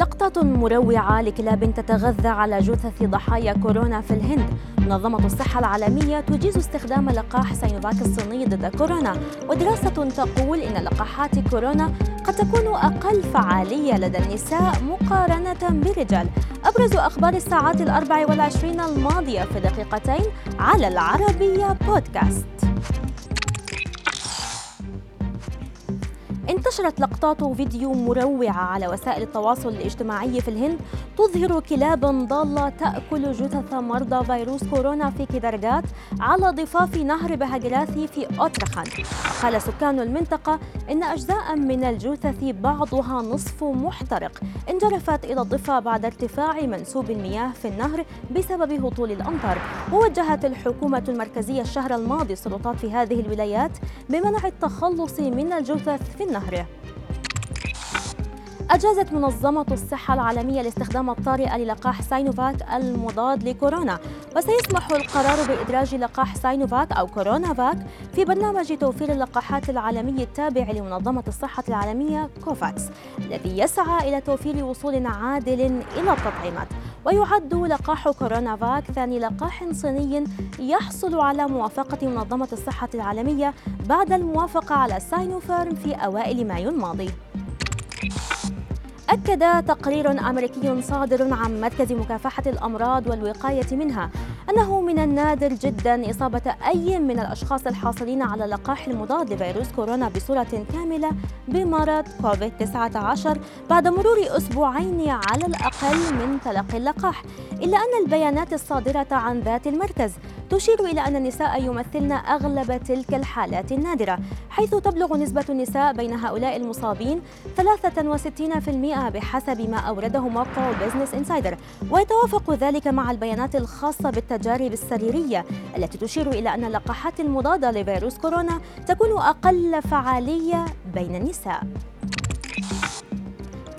لقطات مروعة لكلاب تتغذى على جثث ضحايا كورونا في الهند. منظمة الصحة العالمية تجيز استخدام لقاح سينوفاك الصيني ضد كورونا. ودراسة تقول إن لقاحات كورونا قد تكون أقل فعالية لدى النساء مقارنة بالرجال. أبرز أخبار الساعات الأربع والعشرين الماضية في دقيقتين على العربية بودكاست. انتشرت لقطات وفيديو مروعة على وسائل التواصل الاجتماعي في الهند تظهر كلابا ضالة تأكل جثث مرضى فيروس كورونا في كدرجات على ضفاف نهر بهاجراثي في أوتراخاند قال سكان المنطقة إن أجزاء من الجثث بعضها نصف محترق. انجرفت إلى الضفة بعد ارتفاع منسوب المياه في النهر بسبب هطول الأمطار. ووجهت الحكومة المركزية الشهر الماضي السلطات في هذه الولايات بمنع التخلص من الجثث في النهر. أجازت منظمة الصحة العالمية الاستخدام الطارئ للقاح ساينوفاك المضاد لكورونا. وسيسمح القرار بإدراج لقاح ساينوفاك أو كورونا فاك في برنامج توفير اللقاحات العالمي التابع لمنظمة الصحة العالمية كوفاكس الذي يسعى إلى توفير وصول عادل إلى التطعيمات. ويعد لقاح كورونا فاك ثاني لقاح صيني يحصل على موافقة منظمة الصحة العالمية بعد الموافقة على ساينوفارم في أوائل مايو الماضي. أكد تقرير أمريكي صادر عن مركز مكافحة الأمراض والوقاية منها أنه من النادر جدا إصابة أي من الأشخاص الحاصلين على اللقاح المضاد لفيروس كورونا بصورة كاملة بمرض كوفيد-19 بعد مرور أسبوعين على الأقل من تلقي اللقاح إلا أن البيانات الصادرة عن ذات المركز تشير إلى أن النساء يمثلن أغلب تلك الحالات النادرة حيث تبلغ نسبة النساء بين هؤلاء المصابين 63% بحسب ما أورده موقع بيزنس إنسايدر ويتوافق ذلك مع البيانات الخاصة بالتجارب السريرية التي تشير إلى أن اللقاحات المضادة لفيروس كورونا تكون أقل فعالية بين النساء.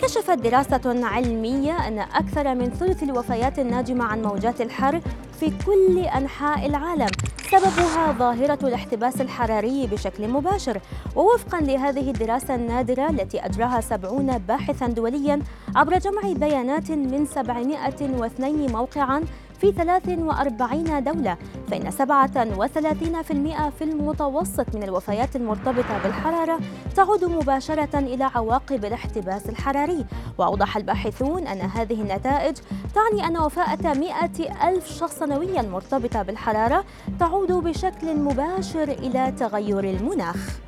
كشفت دراسة علمية أن أكثر من ثلث الوفيات الناجمة عن موجات الحر في كل أنحاء العالم. سببها ظاهرة الاحتباس الحراري بشكل مباشر. ووفقا لهذه الدراسة النادرة التي أجراها سبعون باحثا دوليا عبر جمع بيانات من 702 موقعا في 43 دولة فإن 37% في المتوسط من الوفيات المرتبطة بالحرارة تعود مباشرة إلى عواقب الاحتباس الحراري. وأوضح الباحثون أن هذه النتائج تعني أن وفاة 100 ألف شخص سنويا مرتبطة بالحرارة تعود بشكل مباشر إلى تغير المناخ.